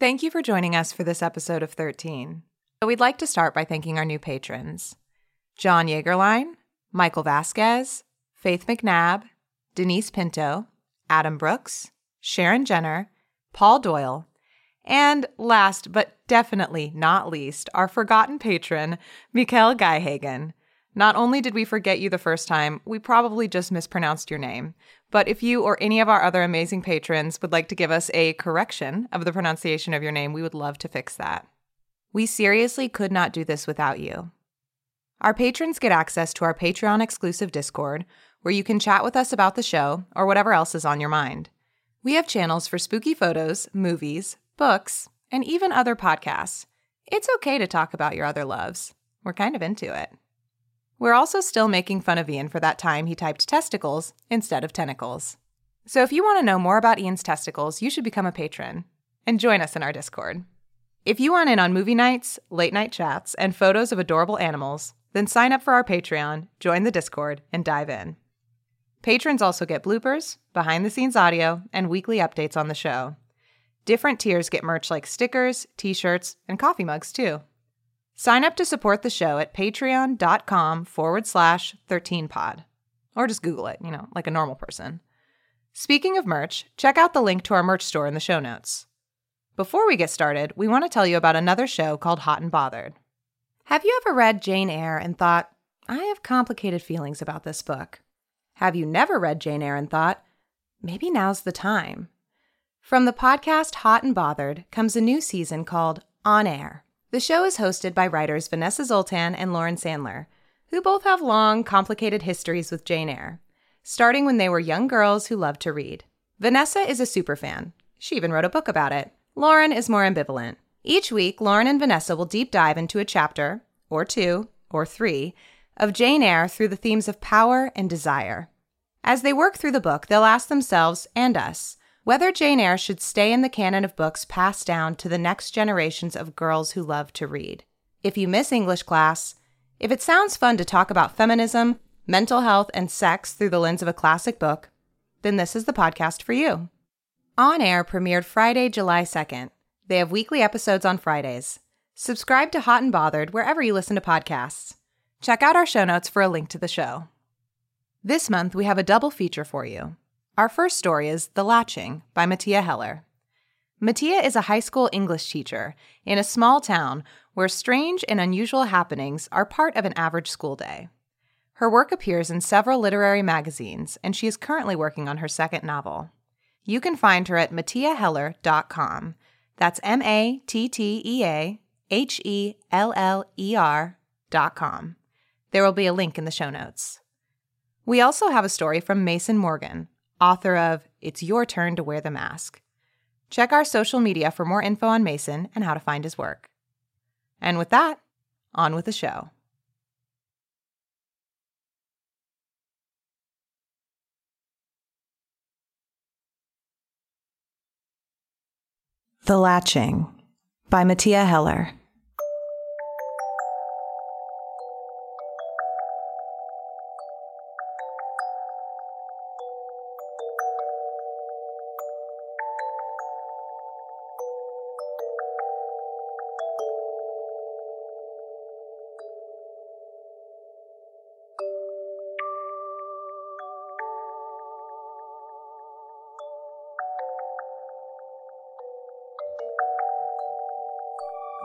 Thank you for joining us for this episode of 13. We'd like to start by thanking our new patrons John Yeagerline, Michael Vasquez, Faith McNabb, Denise Pinto, Adam Brooks, Sharon Jenner, Paul Doyle, and last but definitely not least, our forgotten patron, Mikael Geihagen. Not only did we forget you the first time, we probably just mispronounced your name. But if you or any of our other amazing patrons would like to give us a correction of the pronunciation of your name, we would love to fix that. We seriously could not do this without you. Our patrons get access to our Patreon exclusive Discord, where you can chat with us about the show or whatever else is on your mind. We have channels for spooky photos, movies, books, and even other podcasts. It's okay to talk about your other loves. We're kind of into it. We're also still making fun of Ian for that time he typed testicles instead of tentacles. So if you want to know more about Ian's testicles, you should become a patron and join us in our Discord. If you want in on movie nights, late night chats, and photos of adorable animals, then sign up for our Patreon, join the Discord, and dive in. Patrons also get bloopers, behind the scenes audio, and weekly updates on the show. Different tiers get merch like stickers, t shirts, and coffee mugs too. Sign up to support the show at patreon.com forward slash 13pod. Or just Google it, you know, like a normal person. Speaking of merch, check out the link to our merch store in the show notes. Before we get started, we want to tell you about another show called Hot and Bothered. Have you ever read Jane Eyre and thought, I have complicated feelings about this book? Have you never read Jane Eyre and thought, maybe now's the time? From the podcast Hot and Bothered comes a new season called On Air the show is hosted by writers Vanessa Zoltan and Lauren Sandler, who both have long, complicated histories with Jane Eyre, starting when they were young girls who loved to read. Vanessa is a superfan. She even wrote a book about it. Lauren is more ambivalent. Each week, Lauren and Vanessa will deep dive into a chapter, or two, or three, of Jane Eyre through the themes of power and desire. As they work through the book, they'll ask themselves and us whether Jane Eyre should stay in the canon of books passed down to the next generations of girls who love to read. If you miss English class, if it sounds fun to talk about feminism, mental health, and sex through the lens of a classic book, then this is the podcast for you. On Air premiered Friday, July 2nd. They have weekly episodes on Fridays. Subscribe to Hot and Bothered wherever you listen to podcasts. Check out our show notes for a link to the show. This month, we have a double feature for you. Our first story is The Latching by Mattea Heller. Mattea is a high school English teacher in a small town where strange and unusual happenings are part of an average school day. Her work appears in several literary magazines, and she is currently working on her second novel. You can find her at matteaheller.com. That's M A T T E A H E L L E R.com. There will be a link in the show notes. We also have a story from Mason Morgan, author of It's Your Turn to Wear the Mask. Check our social media for more info on Mason and how to find his work. And with that, on with the show. The Latching by Mattea Heller.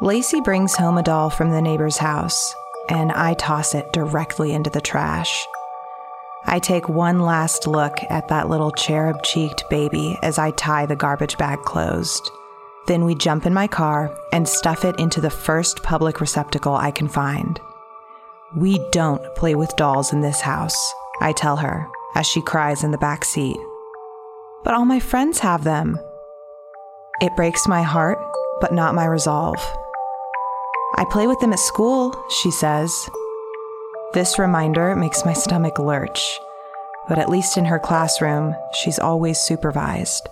Lacey brings home a doll from the neighbor's house, and I toss it directly into the trash. I take one last look at that little cherub cheeked baby as I tie the garbage bag closed. Then we jump in my car and stuff it into the first public receptacle I can find. We don't play with dolls in this house, I tell her as she cries in the back seat. But all my friends have them. It breaks my heart, but not my resolve. I play with them at school, she says. This reminder makes my stomach lurch, but at least in her classroom, she's always supervised.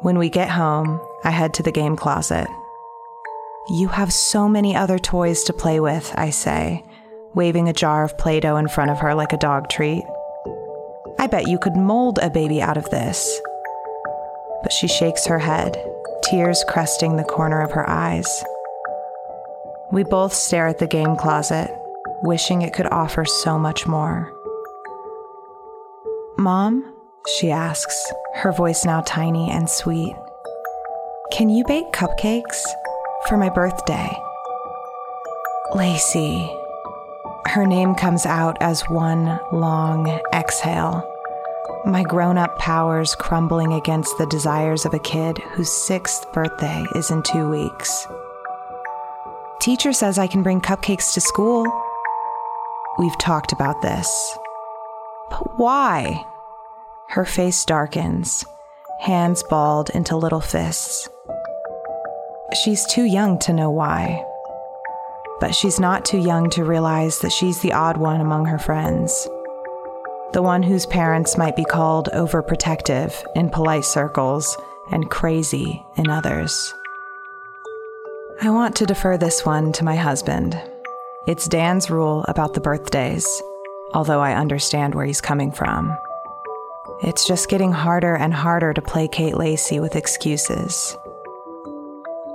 When we get home, I head to the game closet. You have so many other toys to play with, I say, waving a jar of Play Doh in front of her like a dog treat. I bet you could mold a baby out of this. But she shakes her head, tears cresting the corner of her eyes. We both stare at the game closet, wishing it could offer so much more. Mom, she asks, her voice now tiny and sweet, can you bake cupcakes for my birthday? Lacey, her name comes out as one long exhale. My grown up powers crumbling against the desires of a kid whose sixth birthday is in two weeks. Teacher says I can bring cupcakes to school. We've talked about this. But why? Her face darkens, hands balled into little fists. She's too young to know why but she's not too young to realize that she's the odd one among her friends. The one whose parents might be called overprotective in polite circles and crazy in others. I want to defer this one to my husband. It's Dan's rule about the birthdays, although I understand where he's coming from. It's just getting harder and harder to placate Lacey with excuses.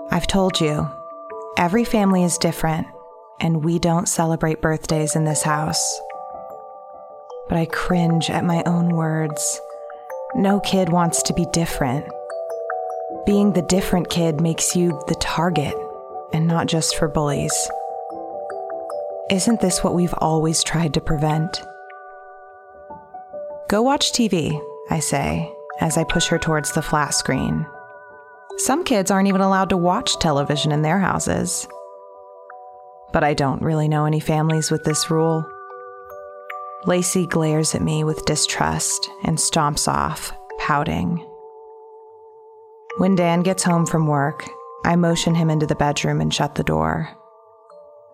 I've told you, every family is different, and we don't celebrate birthdays in this house. But I cringe at my own words. No kid wants to be different. Being the different kid makes you the target, and not just for bullies. Isn't this what we've always tried to prevent? Go watch TV, I say, as I push her towards the flat screen. Some kids aren't even allowed to watch television in their houses but I don't really know any families with this rule. Lacey glares at me with distrust and stomps off, pouting. When Dan gets home from work, I motion him into the bedroom and shut the door.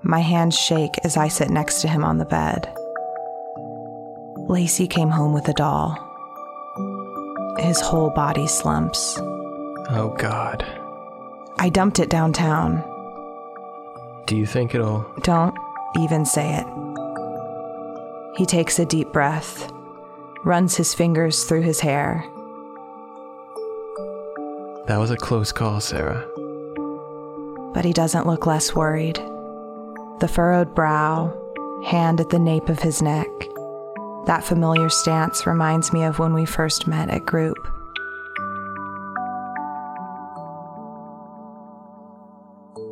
My hands shake as I sit next to him on the bed. Lacey came home with a doll. His whole body slumps. Oh, God. I dumped it downtown. Do you think it'll. Don't even say it. He takes a deep breath, runs his fingers through his hair. That was a close call, Sarah. But he doesn't look less worried. The furrowed brow, hand at the nape of his neck. That familiar stance reminds me of when we first met at group.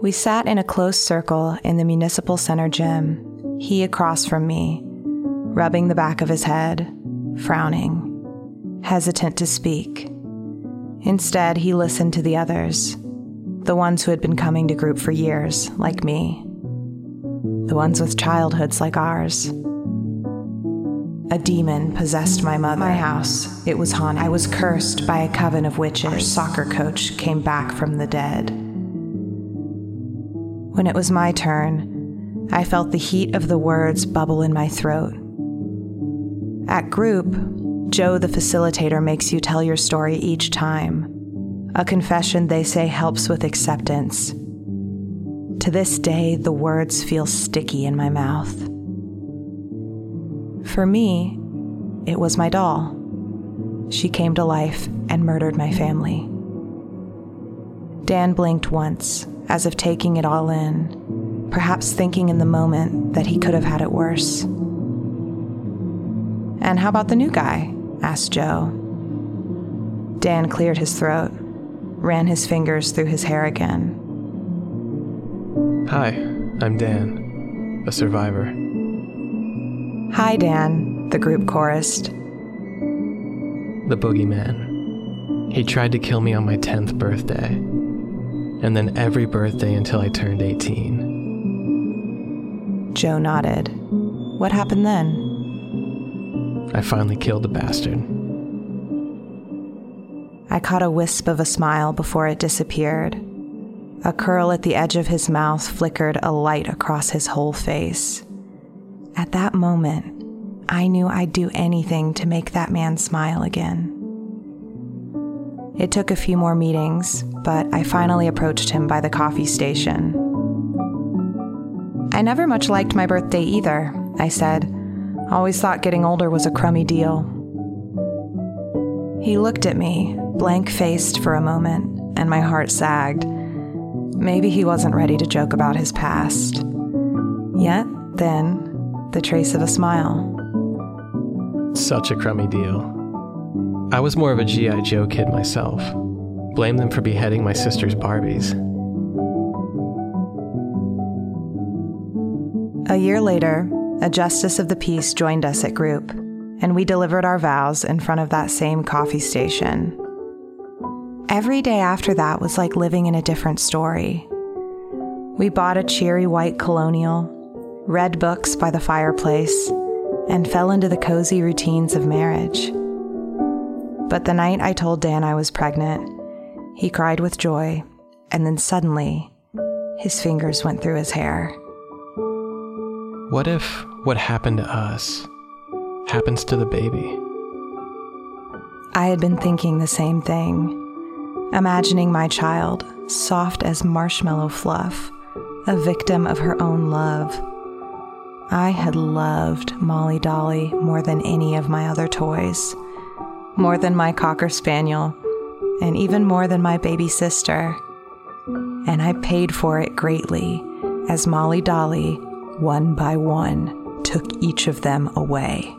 We sat in a close circle in the municipal center gym, he across from me, rubbing the back of his head, frowning, hesitant to speak. Instead, he listened to the others, the ones who had been coming to group for years, like me, the ones with childhoods like ours. A demon possessed my mother. My house. It was haunted. I was cursed by a coven of witches. Our soccer coach came back from the dead. When it was my turn, I felt the heat of the words bubble in my throat. At group, Joe, the facilitator, makes you tell your story each time. A confession they say helps with acceptance. To this day, the words feel sticky in my mouth. For me, it was my doll. She came to life and murdered my family. Dan blinked once, as if taking it all in, perhaps thinking in the moment that he could have had it worse. And how about the new guy? asked Joe. Dan cleared his throat, ran his fingers through his hair again. Hi, I'm Dan, a survivor. Hi, Dan, the group chorused. The boogeyman. He tried to kill me on my 10th birthday and then every birthday until I turned 18. Joe nodded. What happened then? I finally killed the bastard. I caught a wisp of a smile before it disappeared. A curl at the edge of his mouth flickered a light across his whole face. At that moment, I knew I'd do anything to make that man smile again. It took a few more meetings, but I finally approached him by the coffee station. I never much liked my birthday either, I said. Always thought getting older was a crummy deal. He looked at me, blank faced for a moment, and my heart sagged. Maybe he wasn't ready to joke about his past. Yet, then, the trace of a smile. Such a crummy deal. I was more of a G.I. Joe kid myself. Blame them for beheading my sister's Barbies. A year later, a justice of the peace joined us at group, and we delivered our vows in front of that same coffee station. Every day after that was like living in a different story. We bought a cheery white colonial, read books by the fireplace, and fell into the cozy routines of marriage. But the night I told Dan I was pregnant, he cried with joy, and then suddenly, his fingers went through his hair. What if what happened to us happens to the baby? I had been thinking the same thing imagining my child, soft as marshmallow fluff, a victim of her own love. I had loved Molly Dolly more than any of my other toys, more than my Cocker Spaniel, and even more than my baby sister. And I paid for it greatly as Molly Dolly, one by one, took each of them away.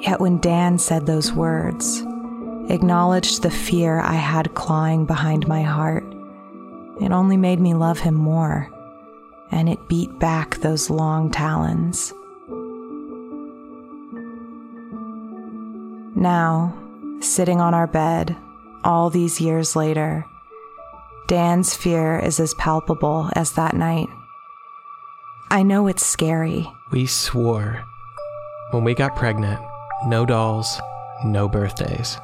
Yet when Dan said those words, acknowledged the fear I had clawing behind my heart. It only made me love him more, and it beat back those long talons. Now, sitting on our bed, all these years later, Dan's fear is as palpable as that night. I know it's scary. We swore. When we got pregnant, no dolls, no birthdays.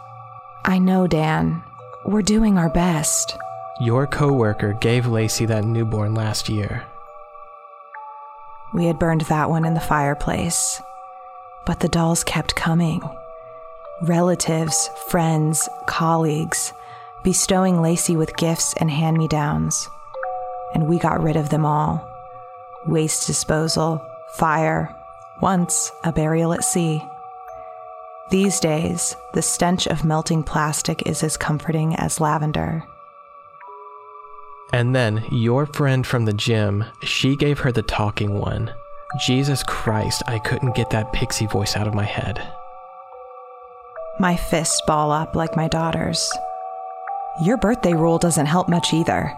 I know, Dan. We're doing our best. Your coworker gave Lacey that newborn last year. We had burned that one in the fireplace. But the dolls kept coming. Relatives, friends, colleagues, bestowing Lacey with gifts and hand me downs. And we got rid of them all waste disposal, fire, once a burial at sea. These days, the stench of melting plastic is as comforting as lavender. And then your friend from the gym, she gave her the talking one. Jesus Christ, I couldn't get that pixie voice out of my head. My fists ball up like my daughter's. Your birthday rule doesn't help much either.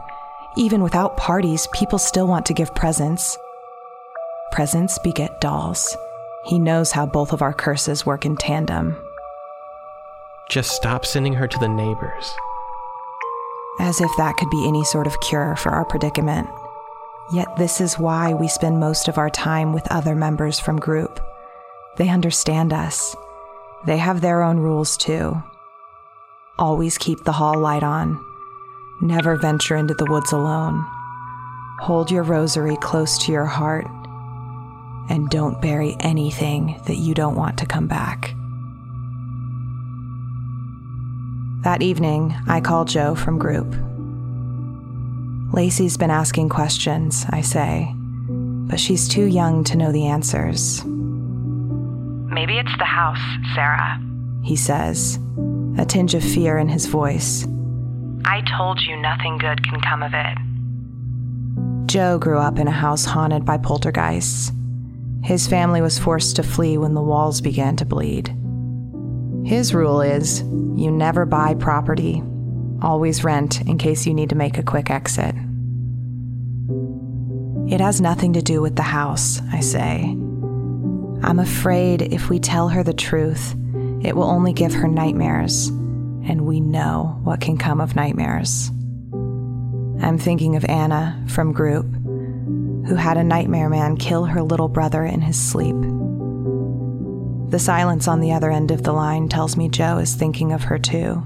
Even without parties, people still want to give presents. Presents beget dolls. He knows how both of our curses work in tandem. Just stop sending her to the neighbors. As if that could be any sort of cure for our predicament. Yet this is why we spend most of our time with other members from group. They understand us. They have their own rules too. Always keep the hall light on. Never venture into the woods alone. Hold your rosary close to your heart and don't bury anything that you don't want to come back. That evening, I call Joe from group. Lacey's been asking questions, I say, but she's too young to know the answers. Maybe it's the house, Sarah, he says, a tinge of fear in his voice. I told you nothing good can come of it. Joe grew up in a house haunted by poltergeists. His family was forced to flee when the walls began to bleed. His rule is you never buy property, always rent in case you need to make a quick exit. It has nothing to do with the house, I say. I'm afraid if we tell her the truth, it will only give her nightmares, and we know what can come of nightmares. I'm thinking of Anna from group who had a nightmare man kill her little brother in his sleep. The silence on the other end of the line tells me Joe is thinking of her too.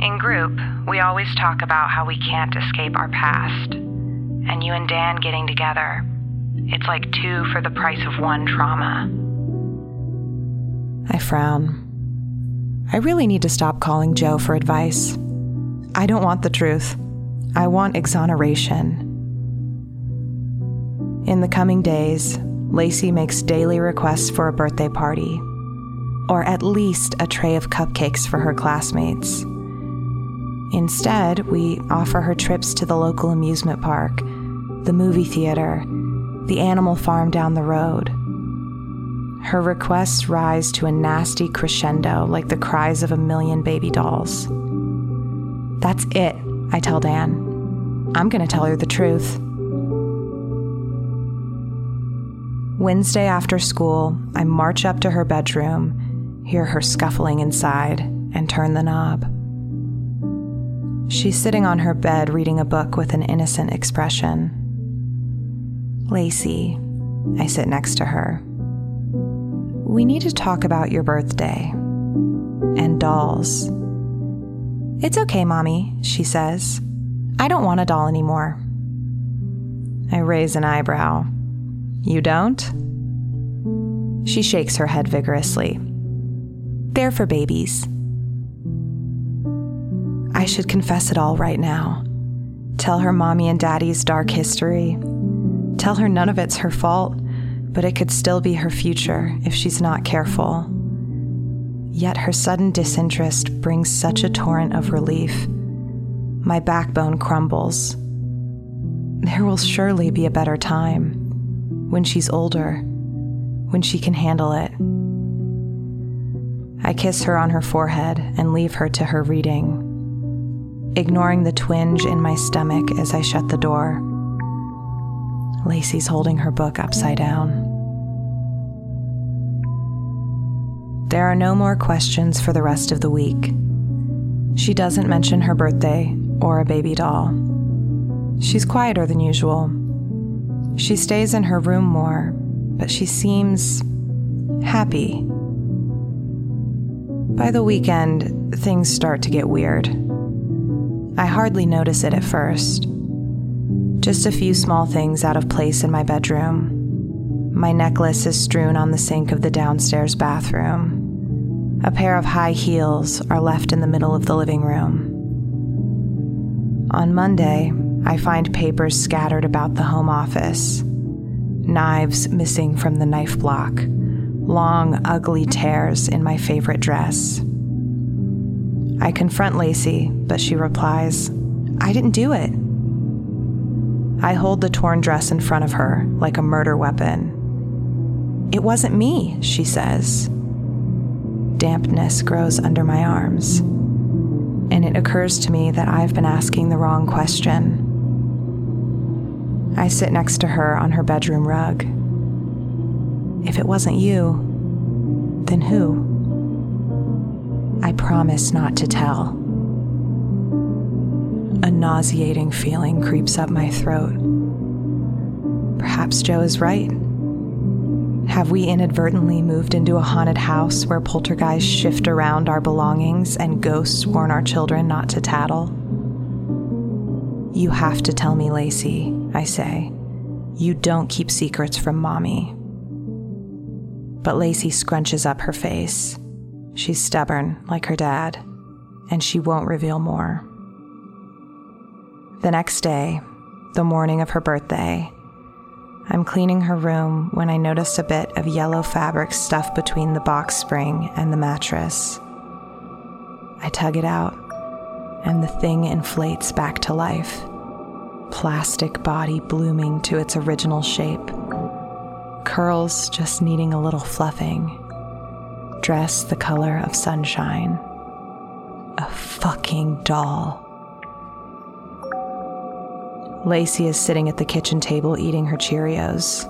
In group, we always talk about how we can't escape our past. And you and Dan getting together, it's like two for the price of one trauma. I frown. I really need to stop calling Joe for advice. I don't want the truth. I want exoneration. In the coming days, Lacey makes daily requests for a birthday party, or at least a tray of cupcakes for her classmates. Instead, we offer her trips to the local amusement park, the movie theater, the animal farm down the road. Her requests rise to a nasty crescendo like the cries of a million baby dolls. That's it, I tell Dan. I'm going to tell her the truth. Wednesday after school, I march up to her bedroom, hear her scuffling inside, and turn the knob. She's sitting on her bed reading a book with an innocent expression. Lacey, I sit next to her. We need to talk about your birthday and dolls. It's okay, Mommy, she says. I don't want a doll anymore. I raise an eyebrow. You don't? She shakes her head vigorously. They're for babies. I should confess it all right now. Tell her mommy and daddy's dark history. Tell her none of it's her fault but it could still be her future if she's not careful. Yet her sudden disinterest brings such a torrent of relief. My backbone crumbles. There will surely be a better time when she's older, when she can handle it. I kiss her on her forehead and leave her to her reading, ignoring the twinge in my stomach as I shut the door. Lacey's holding her book upside down. There are no more questions for the rest of the week. She doesn't mention her birthday or a baby doll. She's quieter than usual. She stays in her room more, but she seems happy. By the weekend, things start to get weird. I hardly notice it at first. Just a few small things out of place in my bedroom. My necklace is strewn on the sink of the downstairs bathroom. A pair of high heels are left in the middle of the living room. On Monday, I find papers scattered about the home office, knives missing from the knife block, long, ugly tears in my favorite dress. I confront Lacey, but she replies, I didn't do it. I hold the torn dress in front of her like a murder weapon it wasn't me, she says. Dampness grows under my arms, and it occurs to me that I've been asking the wrong question. I sit next to her on her bedroom rug. If it wasn't you, then who? I promise not to tell. A nauseating feeling creeps up my throat. Perhaps Joe is right. Have we inadvertently moved into a haunted house where poltergeists shift around our belongings and ghosts warn our children not to tattle? You have to tell me, Lacey, I say. You don't keep secrets from mommy. But Lacey scrunches up her face. She's stubborn, like her dad, and she won't reveal more. The next day, the morning of her birthday, I'm cleaning her room when I notice a bit of yellow fabric stuffed between the box spring and the mattress. I tug it out, and the thing inflates back to life. Plastic body blooming to its original shape. Curls just needing a little fluffing. Dress the color of sunshine. A fucking doll. Lacey is sitting at the kitchen table eating her Cheerios.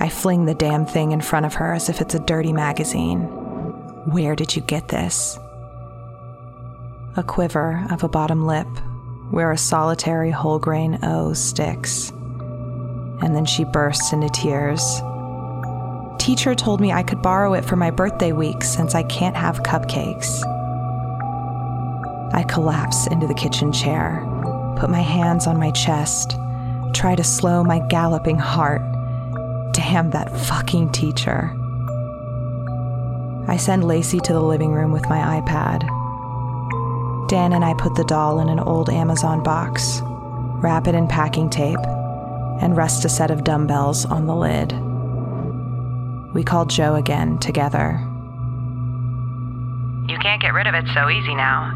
I fling the damn thing in front of her as if it's a dirty magazine. Where did you get this? A quiver of a bottom lip where a solitary whole grain O sticks. And then she bursts into tears. teacher told me I could borrow it for my birthday week since I can't have cupcakes. I collapse into the kitchen chair, put my hands on my chest, try to slow my galloping heart. Damn that fucking teacher. I send Lacey to the living room with my iPad. Dan and I put the doll in an old Amazon box, wrap it in packing tape, and rest a set of dumbbells on the lid. We call Joe again together. You can't get rid of it so easy now.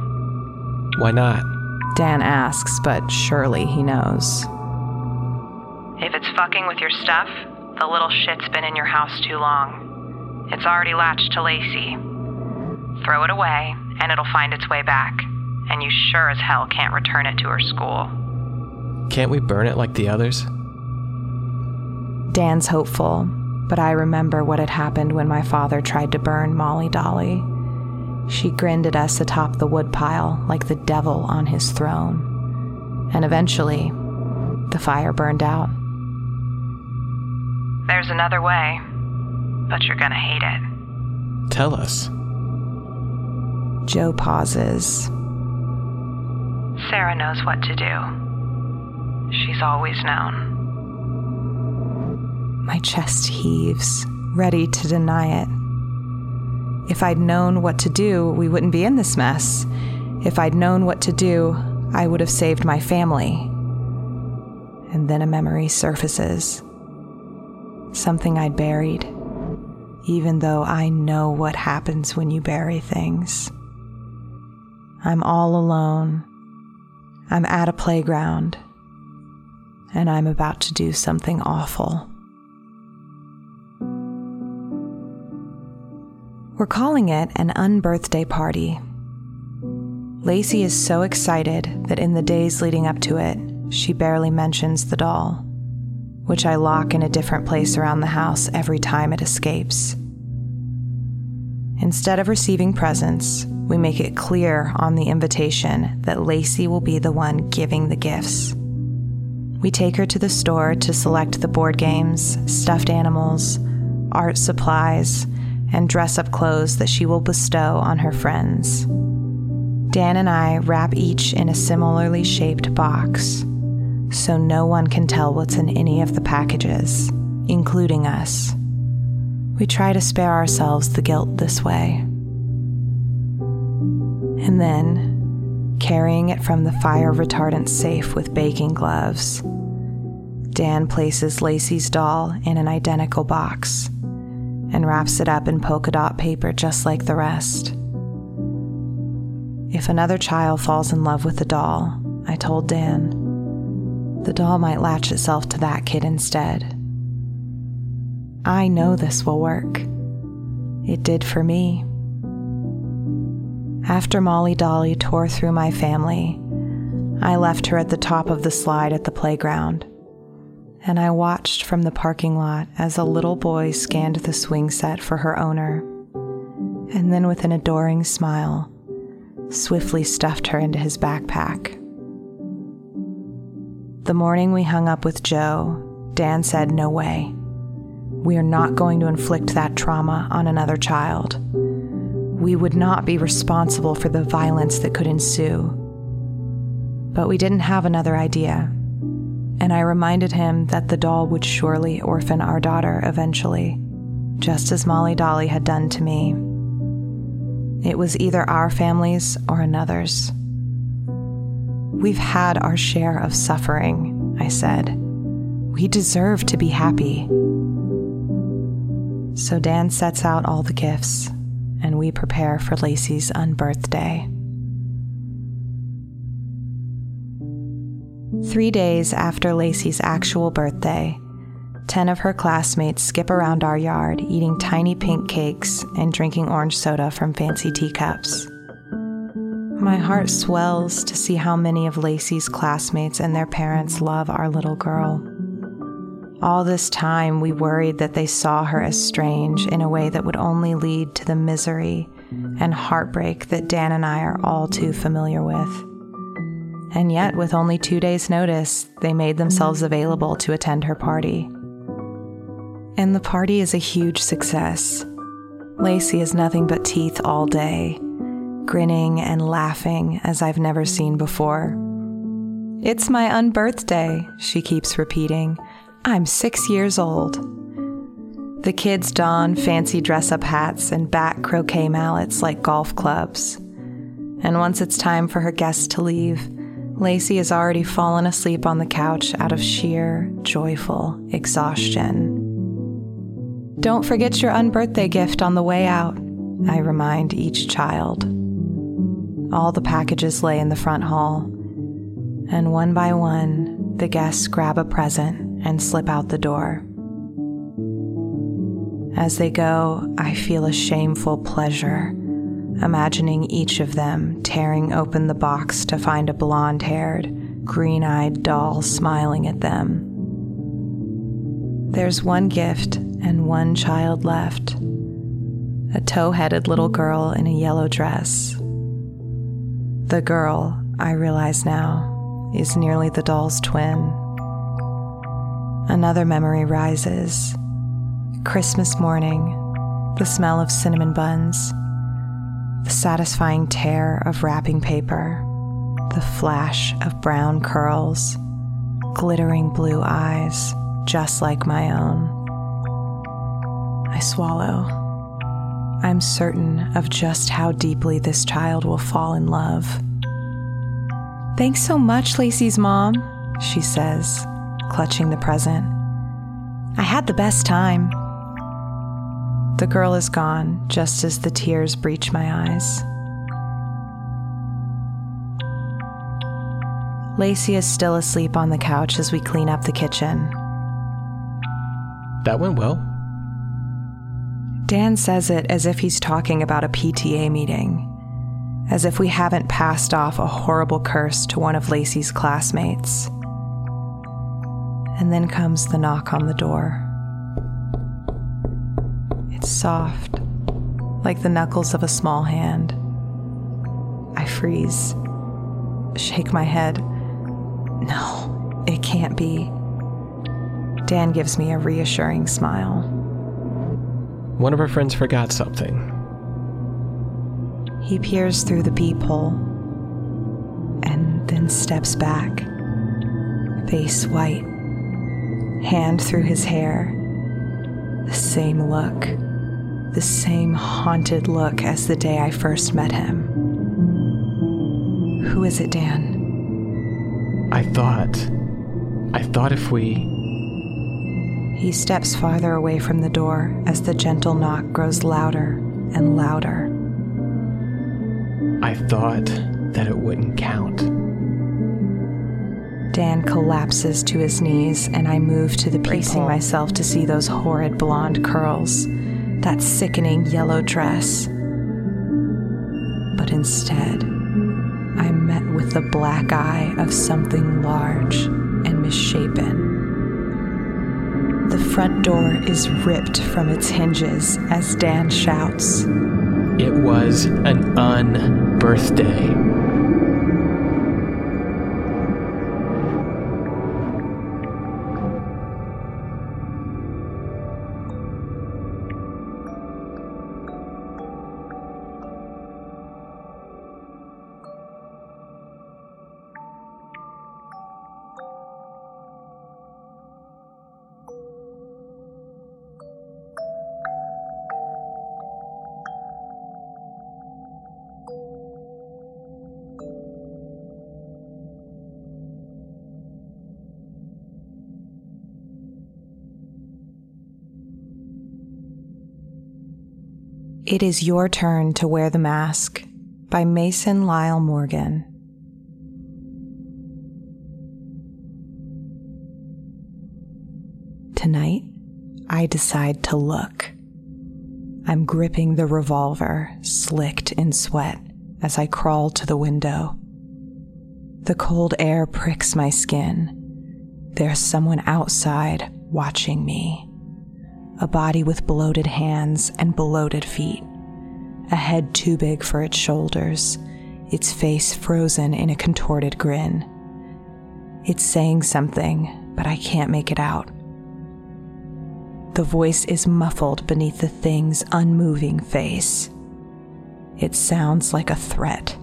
Why not? Dan asks, but surely he knows. If it's fucking with your stuff, the little shit's been in your house too long. It's already latched to Lacey. Throw it away, and it'll find its way back. And you sure as hell can't return it to her school. Can't we burn it like the others? Dan's hopeful, but I remember what had happened when my father tried to burn Molly Dolly. She grinned at us atop the woodpile like the devil on his throne. And eventually, the fire burned out. There's another way, but you're gonna hate it. Tell us. Joe pauses. Sarah knows what to do. She's always known. My chest heaves, ready to deny it. If I'd known what to do, we wouldn't be in this mess. If I'd known what to do, I would have saved my family. And then a memory surfaces. Something I'd buried, even though I know what happens when you bury things. I'm all alone. I'm at a playground. And I'm about to do something awful. We're calling it an unbirthday party. Lacey is so excited that in the days leading up to it, she barely mentions the doll, which I lock in a different place around the house every time it escapes. Instead of receiving presents, we make it clear on the invitation that Lacey will be the one giving the gifts. We take her to the store to select the board games, stuffed animals, art supplies, and dress up clothes that she will bestow on her friends. Dan and I wrap each in a similarly shaped box, so no one can tell what's in any of the packages, including us. We try to spare ourselves the guilt this way. And then, carrying it from the fire retardant safe with baking gloves, Dan places Lacey's doll in an identical box and wraps it up in polka dot paper just like the rest. If another child falls in love with the doll, I told Dan, the doll might latch itself to that kid instead. I know this will work. It did for me. After Molly Dolly tore through my family, I left her at the top of the slide at the playground and I watched from the parking lot as a little boy scanned the swing set for her owner, and then with an adoring smile, swiftly stuffed her into his backpack. The morning we hung up with Joe, Dan said, No way. We are not going to inflict that trauma on another child. We would not be responsible for the violence that could ensue. But we didn't have another idea and I reminded him that the doll would surely orphan our daughter eventually, just as Molly Dolly had done to me. It was either our family's or another's. We've had our share of suffering, I said. We deserve to be happy. So Dan sets out all the gifts, and we prepare for Lacey's unbirthday. Three days after Lacey's actual birthday, 10 of her classmates skip around our yard eating tiny pink cakes and drinking orange soda from fancy teacups. My heart swells to see how many of Lacey's classmates and their parents love our little girl. All this time, we worried that they saw her as strange in a way that would only lead to the misery and heartbreak that Dan and I are all too familiar with. And yet, with only two days' notice, they made themselves available to attend her party. And the party is a huge success. Lacey has nothing but teeth all day, grinning and laughing as I've never seen before. It's my unbirthday, she keeps repeating. I'm six years old. The kids don fancy dress up hats and bat croquet mallets like golf clubs. And once it's time for her guests to leave, Lacey has already fallen asleep on the couch out of sheer, joyful exhaustion. Don't forget your unbirthday gift on the way out, I remind each child. All the packages lay in the front hall, and one by one, the guests grab a present and slip out the door. As they go, I feel a shameful pleasure, imagining each of them tearing open the box to find a blonde haired, green eyed doll smiling at them. There's one gift and one child left a tow headed little girl in a yellow dress. The girl, I realize now, is nearly the doll's twin. Another memory rises Christmas morning, the smell of cinnamon buns, the satisfying tear of wrapping paper, the flash of brown curls, glittering blue eyes, just like my own. I swallow. I'm certain of just how deeply this child will fall in love. Thanks so much, Lacey's mom, she says, clutching the present. I had the best time. The girl is gone just as the tears breach my eyes. Lacey is still asleep on the couch as we clean up the kitchen. That went well. Dan says it as if he's talking about a PTA meeting, as if we haven't passed off a horrible curse to one of Lacey's classmates. And then comes the knock on the door. It's soft, like the knuckles of a small hand. I freeze, shake my head. No, it can't be. Dan gives me a reassuring smile. One of our friends forgot something. He peers through the peephole and then steps back, face white, hand through his hair. The same look the same haunted look as the day I first met him. Who is it, Dan? I thought. I thought if we. He steps farther away from the door as the gentle knock grows louder and louder. I thought that it. Dan collapses to his knees, and I move to the piecing myself to see those horrid blonde curls that sickening yellow dress. But instead, I'm met with the black eye of something large and misshapen. The front door is ripped from its hinges as Dan shouts. It was an unbirthday. It is Your Turn to Wear the Mask by Mason Lyle Morgan. Tonight, I decide to look. I'm gripping the revolver, slicked in sweat, as I crawl to the window. The cold air pricks my skin. There's someone outside watching me a body with bloated hands and bloated feet, a head too big for its shoulders, its face frozen in a contorted grin. It's saying something, but I can't make it out. the voice is muffled beneath the thing's unmoving face. It sounds like a threat.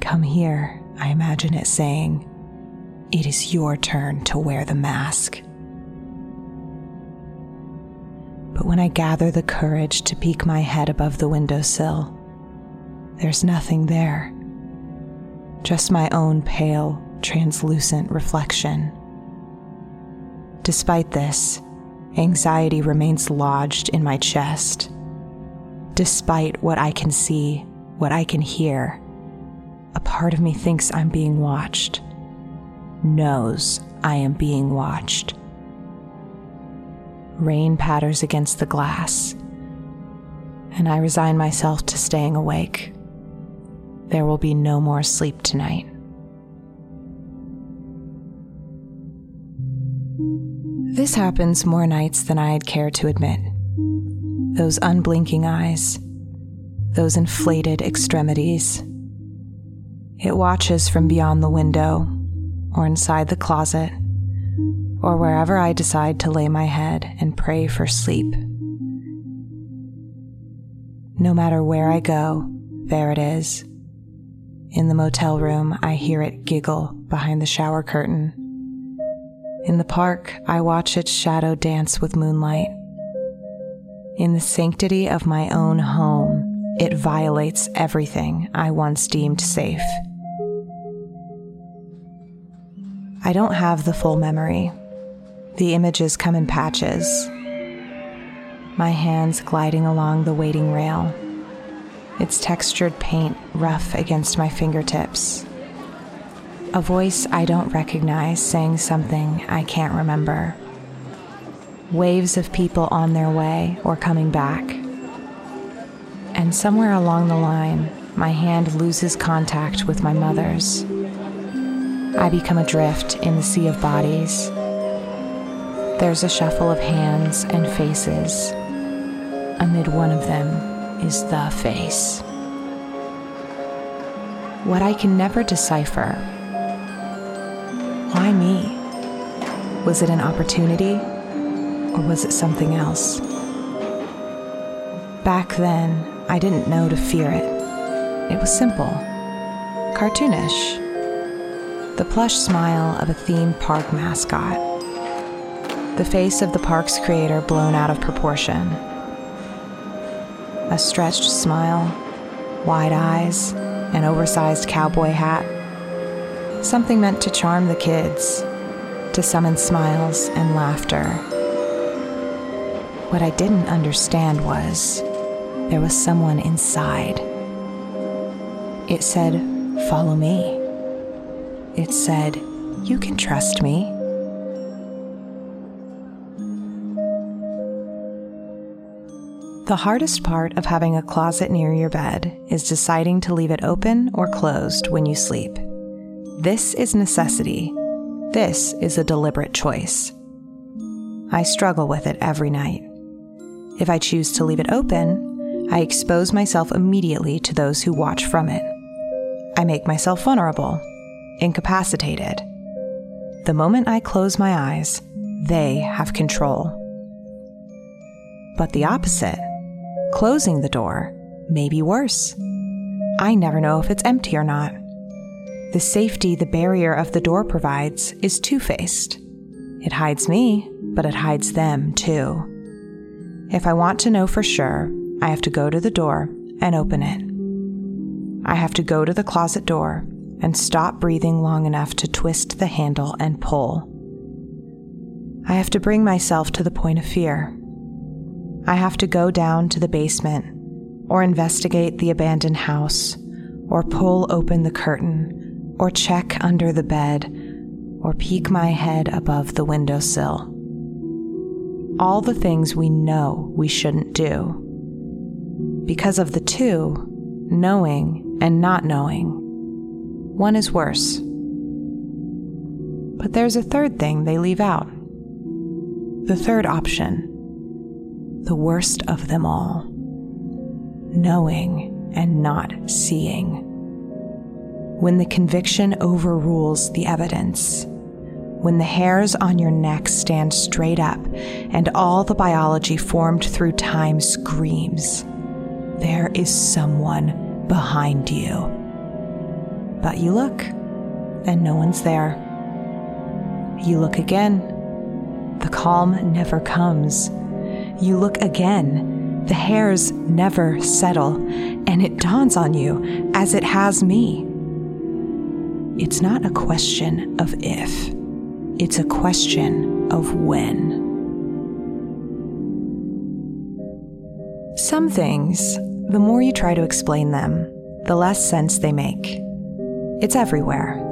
Come here, I imagine it saying. It is your turn to wear the mask. When I gather the courage to peek my head above the windowsill, there's nothing there. Just my own pale, translucent reflection. Despite this, anxiety remains lodged in my chest. Despite what I can see, what I can hear, a part of me thinks I'm being watched, knows I am being watched. Rain patters against the glass, and I resign myself to staying awake. There will be no more sleep tonight. This happens more nights than I'd care to admit. Those unblinking eyes, those inflated extremities. It watches from beyond the window, or inside the closet, or wherever I decide to lay my head and pray for sleep. No matter where I go, there it is. In the motel room, I hear it giggle behind the shower curtain in the park, I watch its shadow dance with moonlight. In the sanctity of my own home, it violates everything I once deemed safe. I don't have the full memory. The images come in patches. My hands gliding along the waiting rail, its textured paint rough against my fingertips a voice I don't recognize saying something I can't remember. Waves of people on their way or coming back. And somewhere along the line, my hand loses contact with my mother's. I become adrift in the sea of bodies. There's a shuffle of hands and faces. Amid one of them is the face. What I can never decipher why me? Was it an opportunity or was it something else? Back then, I didn't know to fear it. It was simple, cartoonish. The plush smile of a theme park mascot. The face of the park's creator blown out of proportion. A stretched smile, wide eyes, an oversized cowboy hat something meant to charm the kids, to summon smiles and laughter. What I didn't understand was there was someone inside. It said, Follow me. It said, You can trust me. The hardest part of having a closet near your bed is deciding to leave it open or closed when you sleep. This is necessity. This is a deliberate choice. I struggle with it every night. If I choose to leave it open, I expose myself immediately to those who watch from it. I make myself vulnerable, incapacitated. The moment I close my eyes, they have control. But the opposite, closing the door, may be worse. I never know if it's empty or not. The safety the barrier of the door provides is two faced. It hides me, but it hides them too. If I want to know for sure, I have to go to the door and open it. I have to go to the closet door and stop breathing long enough to twist the handle and pull. I have to bring myself to the point of fear. I have to go down to the basement, or investigate the abandoned house, or pull open the curtain or check under the bed, or peek my head above the windowsill. All the things we know we shouldn't do. Because of the two, knowing and not knowing, one is worse. But there's a third thing they leave out. The third option, the worst of them all knowing and not seeing when the conviction overrules the evidence, when the hairs on your neck stand straight up and all the biology formed through time screams. There is someone behind you. But you look, and no one's there. You look again. The calm never comes. You look again. The hairs never settle, and it dawns on you, as it has me. It's not a question of if, it's a question of when. Some things, the more you try to explain them, the less sense they make. It's everywhere.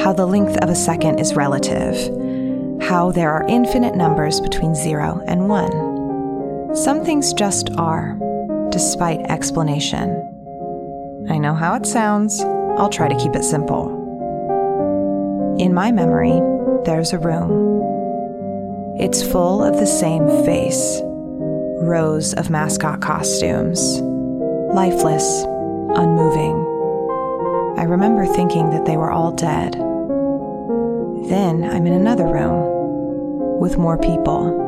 How the length of a second is relative, how there are infinite numbers between zero and one. Some things just are, despite explanation. I know how it sounds, I'll try to keep it simple. In my memory, there's a room. It's full of the same face rows of mascot costumes, lifeless, unmoving. I remember thinking that they were all dead. Then I'm in another room with more people.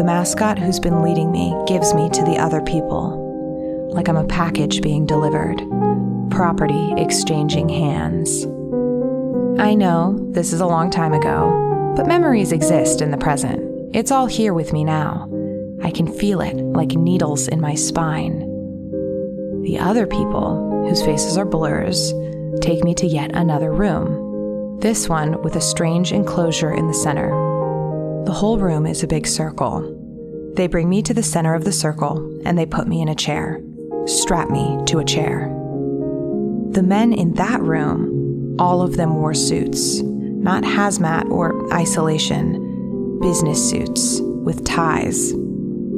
The mascot who's been leading me gives me to the other people, like I'm a package being delivered, property exchanging hands. I know this is a long time ago, but memories exist in the present. It's all here with me now. I can feel it like needles in my spine. The other people, whose faces are blurs, take me to yet another room. This one with a strange enclosure in the center. The whole room is a big circle. They bring me to the center of the circle and they put me in a chair, strap me to a chair. The men in that room, all of them wore suits, not hazmat or isolation, business suits with ties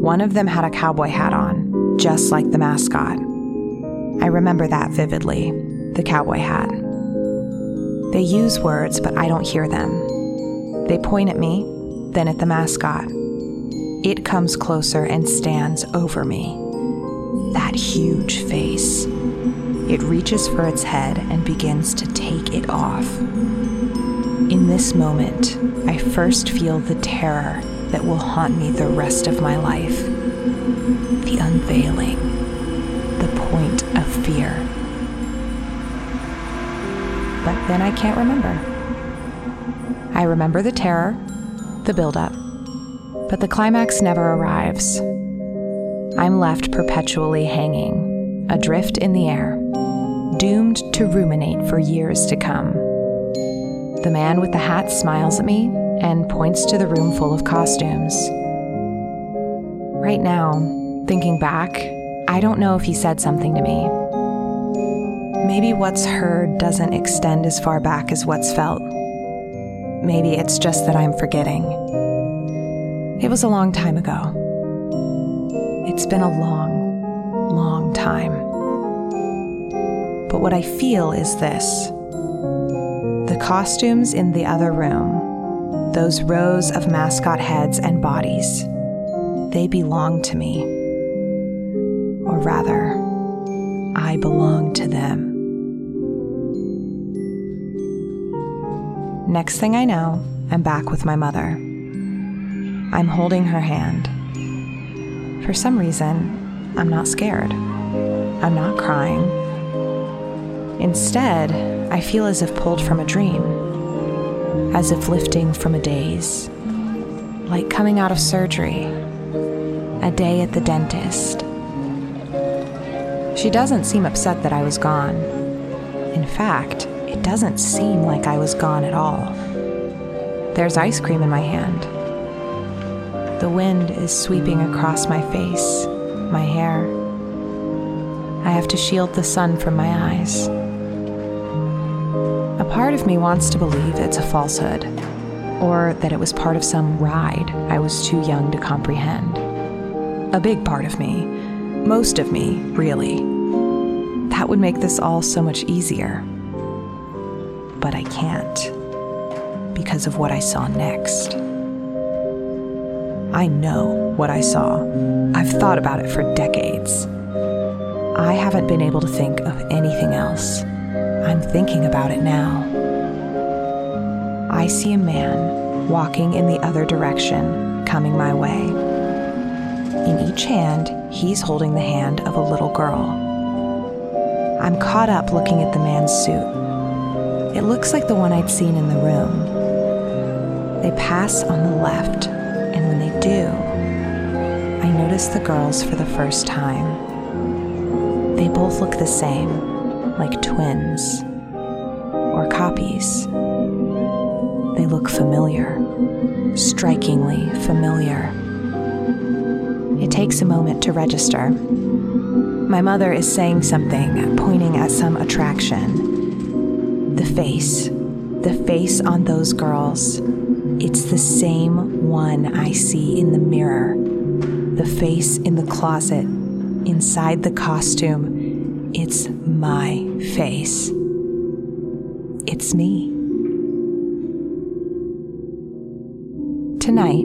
one of them had a cowboy hat on, just like the mascot. I remember that vividly the cowboy hat. They use words, but I don't hear them. They point at me, then at the mascot. It comes closer and stands over me. That huge face. It reaches for its head and begins to take it off. In this moment, I first feel the terror that will haunt me the rest of my life. The unveiling, the point of fear. But then I can't remember. I remember the terror, the buildup, but the climax never arrives. I'm left perpetually hanging, adrift in the air, doomed to ruminate for years to come. The man with the hat smiles at me and points to the room full of costumes. Right now, thinking back, I don't know if he said something to me. Maybe what's heard doesn't extend as far back as what's felt. Maybe it's just that I'm forgetting. It was a long time ago. It's been a long, long time. But what I feel is this the costumes in the other room those rows of mascot heads and bodies. They belong to me. Or rather, I belong to them. Next thing I know, I'm back with my mother. I'm holding her hand. For some reason, I'm not scared. I'm not crying. Instead, I feel as if pulled from a dream as if lifting from a daze, like coming out of surgery, a day at the dentist. She doesn't seem upset that I was gone. In fact, it doesn't seem like I was gone at all. There's ice cream in my hand. The wind is sweeping across my face, my hair. I have to shield the sun from my eyes. A part of me wants to believe it's a falsehood, or that it was part of some ride I was too young to comprehend. A big part of me, most of me, really. That would make this all so much easier. Because of what I saw next. I know what I saw. I've thought about it for decades. I haven't been able to think of anything else. I'm thinking about it now. I see a man walking in the other direction, coming my way. In each hand, he's holding the hand of a little girl. I'm caught up looking at the man's suit. It looks like the one I'd seen in the room. They pass on the left, and when they do, I notice the girls for the first time. They both look the same, like twins or copies. They look familiar, strikingly familiar. It takes a moment to register. My mother is saying something, pointing at some attraction. The face, the face on those girls, it's the same one I see in the mirror. The face in the closet, inside the costume, it's my face. It's me. Tonight,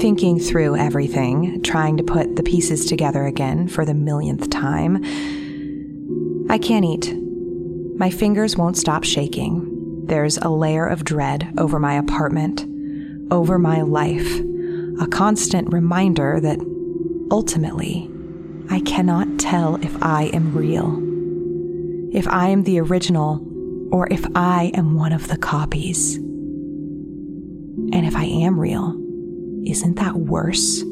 thinking through everything, trying to put the pieces together again for the millionth time, I can't eat. My fingers won't stop shaking. There's a layer of dread over my apartment, over my life, a constant reminder that ultimately, I cannot tell if I am real, if I am the original, or if I am one of the copies. And if I am real, isn't that worse?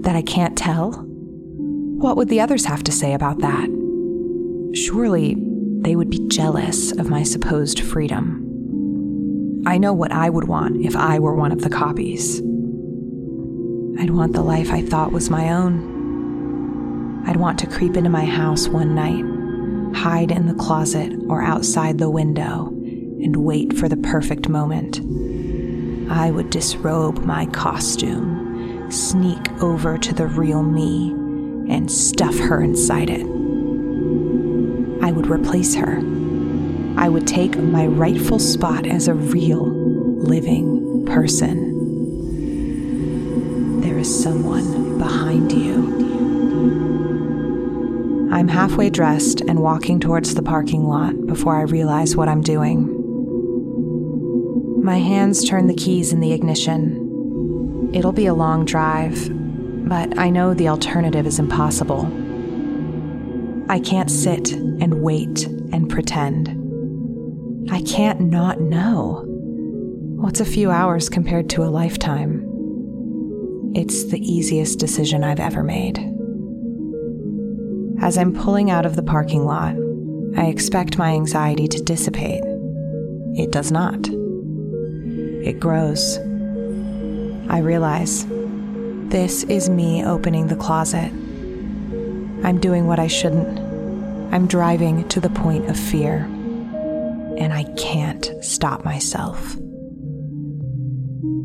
That I can't tell? What would the others have to say about that? Surely they would be jealous of my supposed freedom. I know what I would want if I were one of the copies. I'd want the life I thought was my own. I'd want to creep into my house one night, hide in the closet or outside the window, and wait for the perfect moment. I would disrobe my costume, sneak over to the real me, and stuff her inside it. I would replace her. I would take my rightful spot as a real, living person. There is someone behind you. I'm halfway dressed and walking towards the parking lot before I realize what I'm doing. My hands turn the keys in the ignition. It'll be a long drive, but I know the alternative is impossible. I can't sit and wait and pretend. I can't not know. What's a few hours compared to a lifetime? It's the easiest decision I've ever made. As I'm pulling out of the parking lot, I expect my anxiety to dissipate. It does not it grows. I realize this is me opening the closet. I'm doing what I shouldn't. I'm driving to the point of fear, and I can't stop myself.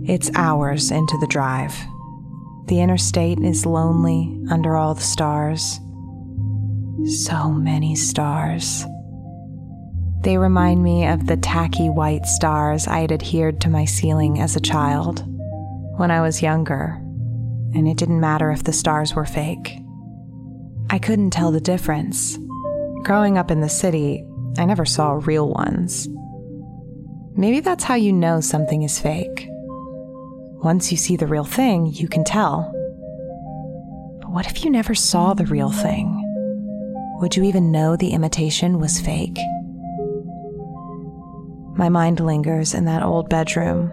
It's hours into the drive. The interstate is lonely under all the stars. So many stars. They remind me of the tacky white stars I had adhered to my ceiling as a child when I was younger, and it didn't matter if the stars were fake. I couldn't tell the difference. Growing up in the city, I never saw real ones. Maybe that's how you know something is fake. Once you see the real thing, you can tell. But what if you never saw the real thing? Would you even know the imitation was fake? My mind lingers in that old bedroom.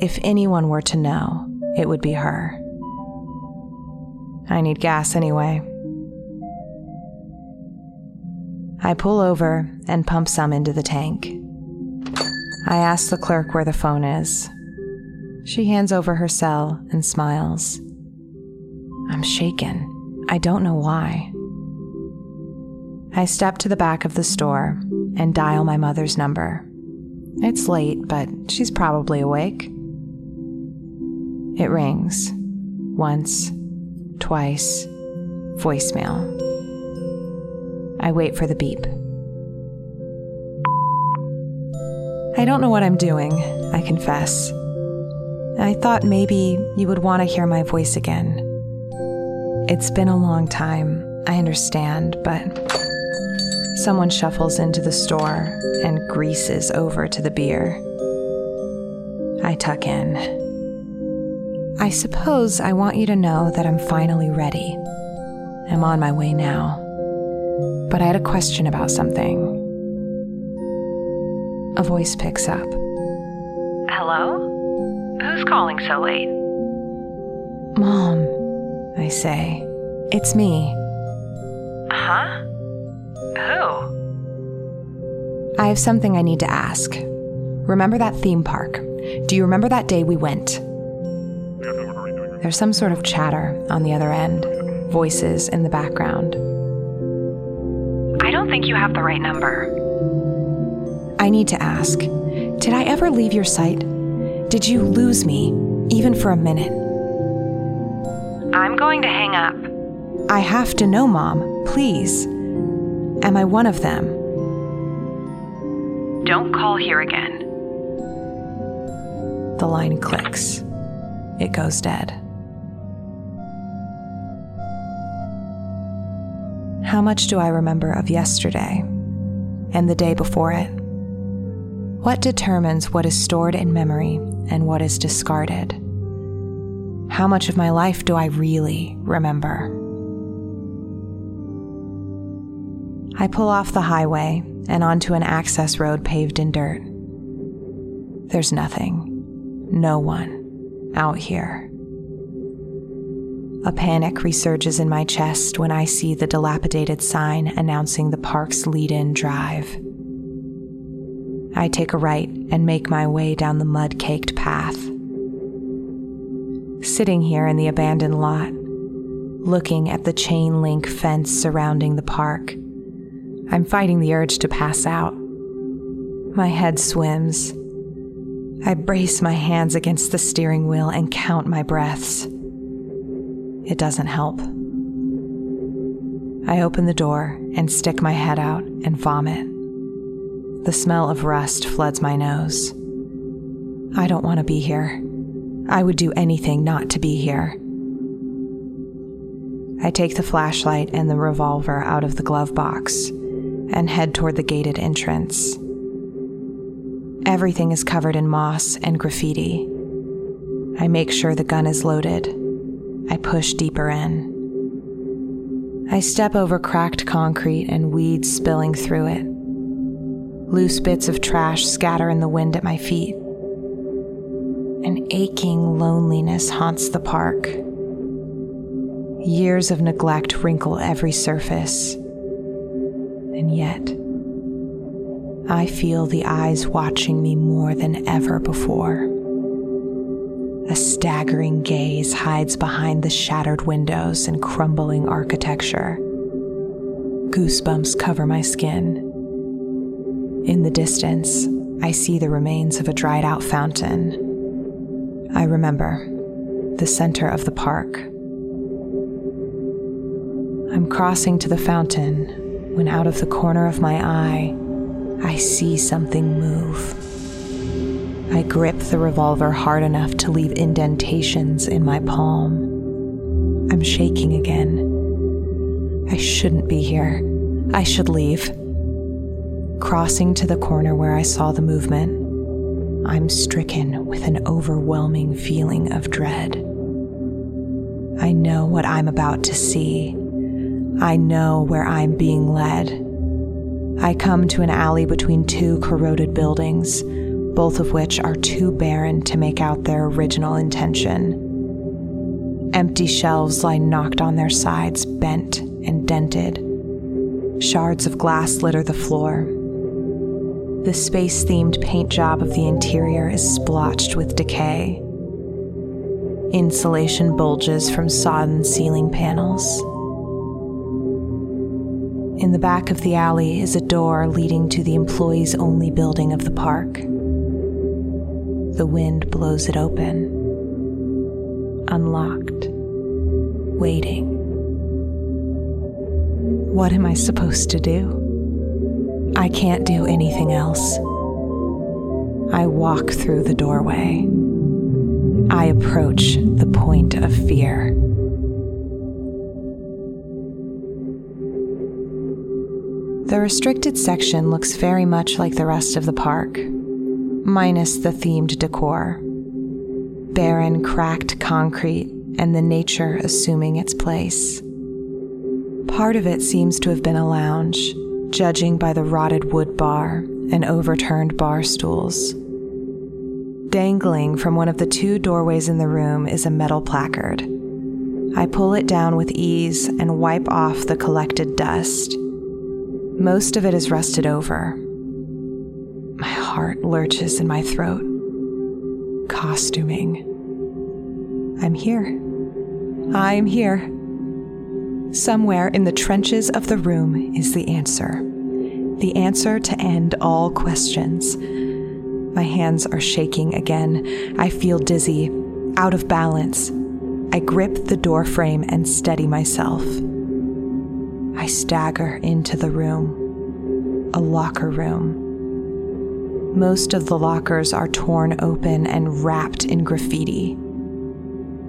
If anyone were to know, it would be her. I need gas anyway. I pull over and pump some into the tank. I ask the clerk where the phone is. She hands over her cell and smiles. I'm shaken. I don't know why. I step to the back of the store and dial my mother's number. It's late, but she's probably awake. It rings. Once, twice, voicemail. I wait for the beep. I don't know what I'm doing, I confess. I thought maybe you would want to hear my voice again. It's been a long time, I understand, but Someone shuffles into the store and greases over to the beer. I tuck in. I suppose I want you to know that I'm finally ready. I'm on my way now. But I had a question about something. A voice picks up. Hello? Who's calling so late? Mom, I say. It's me. Huh? Who? I have something I need to ask. Remember that theme park? Do you remember that day we went? There's some sort of chatter on the other end, voices in the background. I don't think you have the right number. I need to ask Did I ever leave your sight? Did you lose me, even for a minute? I'm going to hang up. I have to know, Mom, please. Am I one of them? Don't call here again. The line clicks. It goes dead. How much do I remember of yesterday and the day before it? What determines what is stored in memory and what is discarded? How much of my life do I really remember? I pull off the highway and onto an access road paved in dirt. There's nothing, no one out here. A panic resurges in my chest when I see the dilapidated sign announcing the park's lead in drive. I take a right and make my way down the mud caked path. Sitting here in the abandoned lot, looking at the chain link fence surrounding the park, I'm fighting the urge to pass out. My head swims. I brace my hands against the steering wheel and count my breaths. It doesn't help. I open the door and stick my head out and vomit. The smell of rust floods my nose. I don't want to be here. I would do anything not to be here. I take the flashlight and the revolver out of the glove box and head toward the gated entrance. Everything is covered in moss and graffiti. I make sure the gun is loaded. I push deeper in. I step over cracked concrete and weeds spilling through it. Loose bits of trash scatter in the wind at my feet. An aching loneliness haunts the park. Years of neglect wrinkle every surface. And yet, I feel the eyes watching me more than ever before. Staggering gaze hides behind the shattered windows and crumbling architecture. Goosebumps cover my skin. In the distance, I see the remains of a dried out fountain. I remember the center of the park. I'm crossing to the fountain when out of the corner of my eye, I see something move. I grip the revolver hard enough to leave indentations in my palm. I'm shaking again. I shouldn't be here. I should leave. Crossing to the corner where I saw the movement, I'm stricken with an overwhelming feeling of dread. I know what I'm about to see I know where I'm being led. I come to an alley between two corroded buildings, both of which are too barren to make out their original intention. Empty shelves lie knocked on their sides, bent and dented. Shards of glass litter the floor. The space themed paint job of the interior is splotched with decay. Insulation bulges from sodden ceiling panels. In the back of the alley is a door leading to the employees only building of the park. The wind blows it open. Unlocked. Waiting. What am I supposed to do? I can't do anything else. I walk through the doorway. I approach the point of fear. The restricted section looks very much like the rest of the park, minus the themed decor. barren, cracked concrete, and the nature assuming its place. Part of it seems to have been a lounge, judging by the rotted wood bar and overturned bar stools. Dangling from one of the two doorways in the room is a metal placard. I pull it down with ease and wipe off the collected dust. Most of it is rusted over. My heart lurches in my throat. Costuming. I'm here. I'm here. Somewhere in the trenches of the room is the answer. The answer to end all questions. My hands are shaking again. I feel dizzy, out of balance. I grip the door frame and steady myself. I stagger into the room. A locker room. Most of the lockers are torn open and wrapped in graffiti.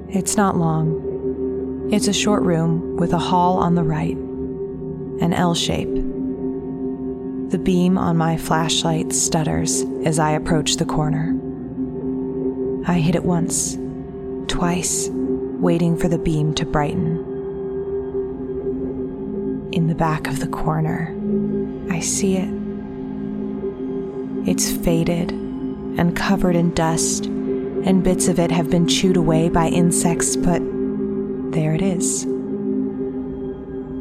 It's not long. It's a short room with a hall on the right, an L shape. The beam on my flashlight stutters as I approach the corner. I hit it once, twice, waiting for the beam to brighten. In the back of the corner, I see it. It's faded and covered in dust and bits of it have been chewed away by insects, but there it is.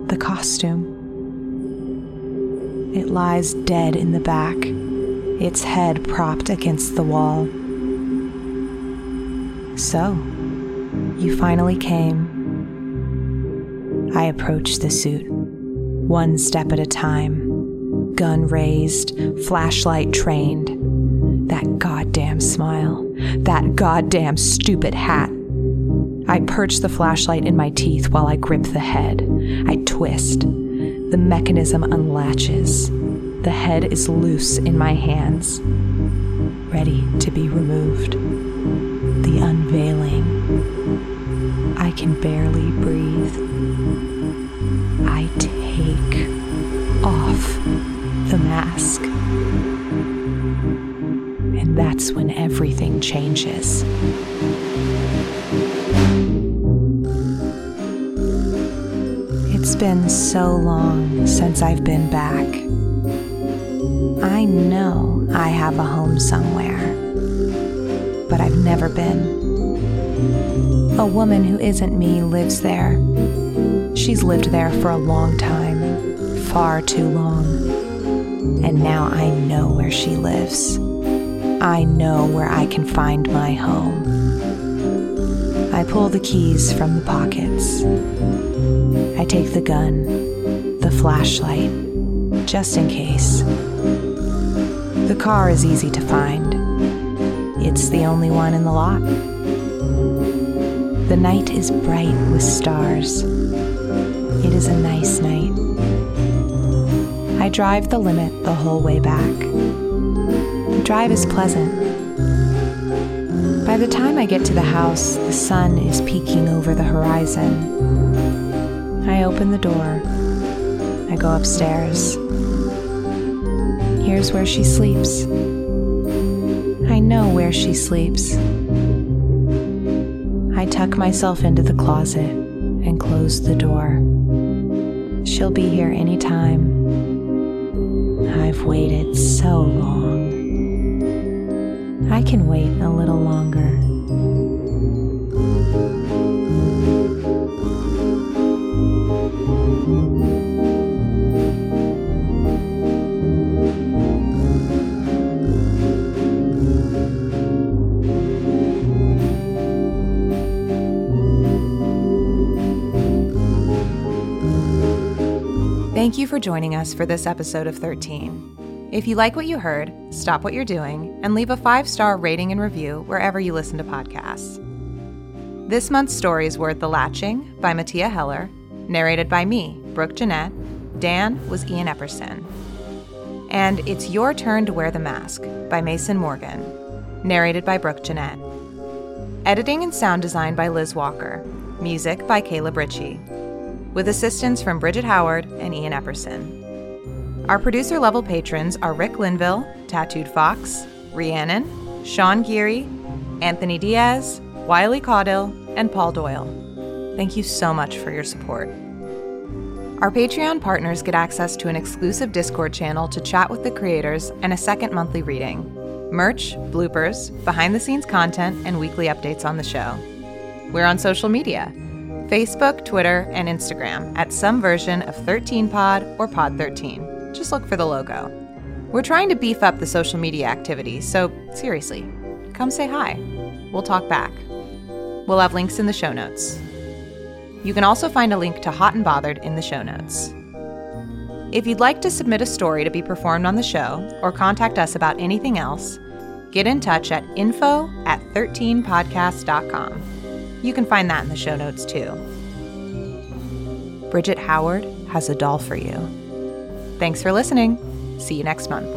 The costume. It lies dead in the back, its head propped against the wall. So, you finally came. I approached the suit, one step at a time, gun raised, flashlight trained. That goddamn smile. That goddamn stupid hat. I perch the flashlight in my teeth while I grip the head. I twist. The mechanism unlatches. The head is loose in my hands, ready to be removed. The unveiling. I can barely breathe. I take off the mask. And that's when everything changes. It's been so long since I've been back. I know I have a home somewhere, but I've never been. A woman who isn't me lives there. She's lived there for a long time, far too long. And now I know where she lives. I know where I can find my home. I pull the keys from the pockets. I take the gun, the flashlight, just in case. The car is easy to find. It's the only one in the lot. The night is bright with stars. It is a nice night. I drive the limit the whole way back. The drive is pleasant. By the time I get to the house, the sun is peeking over the horizon. I open the door. I go upstairs. Here's where she sleeps. I know where she sleeps. I tuck myself into the closet and close the door. She'll be here anytime. Waited so long. I can wait a little longer. Thank you for joining us for this episode of 13. If you like what you heard, stop what you're doing and leave a five star rating and review wherever you listen to podcasts. This month's stories were The Latching by Mattea Heller, narrated by me, Brooke Jeanette. Dan was Ian Epperson. And It's Your Turn to Wear the Mask by Mason Morgan, narrated by Brooke Jeanette. Editing and sound design by Liz Walker. Music by Caleb Ritchie with assistance from Bridget Howard and Ian Epperson. Our producer level patrons are Rick Linville, Tattooed Fox, Rhiannon, Sean Geary, Anthony Diaz, Wiley Caudill, and Paul Doyle. Thank you so much for your support. Our Patreon partners get access to an exclusive Discord channel to chat with the creators and a second monthly reading, merch, bloopers, behind the scenes content, and weekly updates on the show. We're on social media Facebook, Twitter, and Instagram at some version of 13pod or Pod13. Just look for the logo. We're trying to beef up the social media activity, so seriously, come say hi. We'll talk back. We'll have links in the show notes. You can also find a link to Hot and Bothered in the show notes. If you'd like to submit a story to be performed on the show or contact us about anything else, get in touch at info at 13podcast.com. You can find that in the show notes too. Bridget Howard has a doll for you. Thanks for listening. See you next month.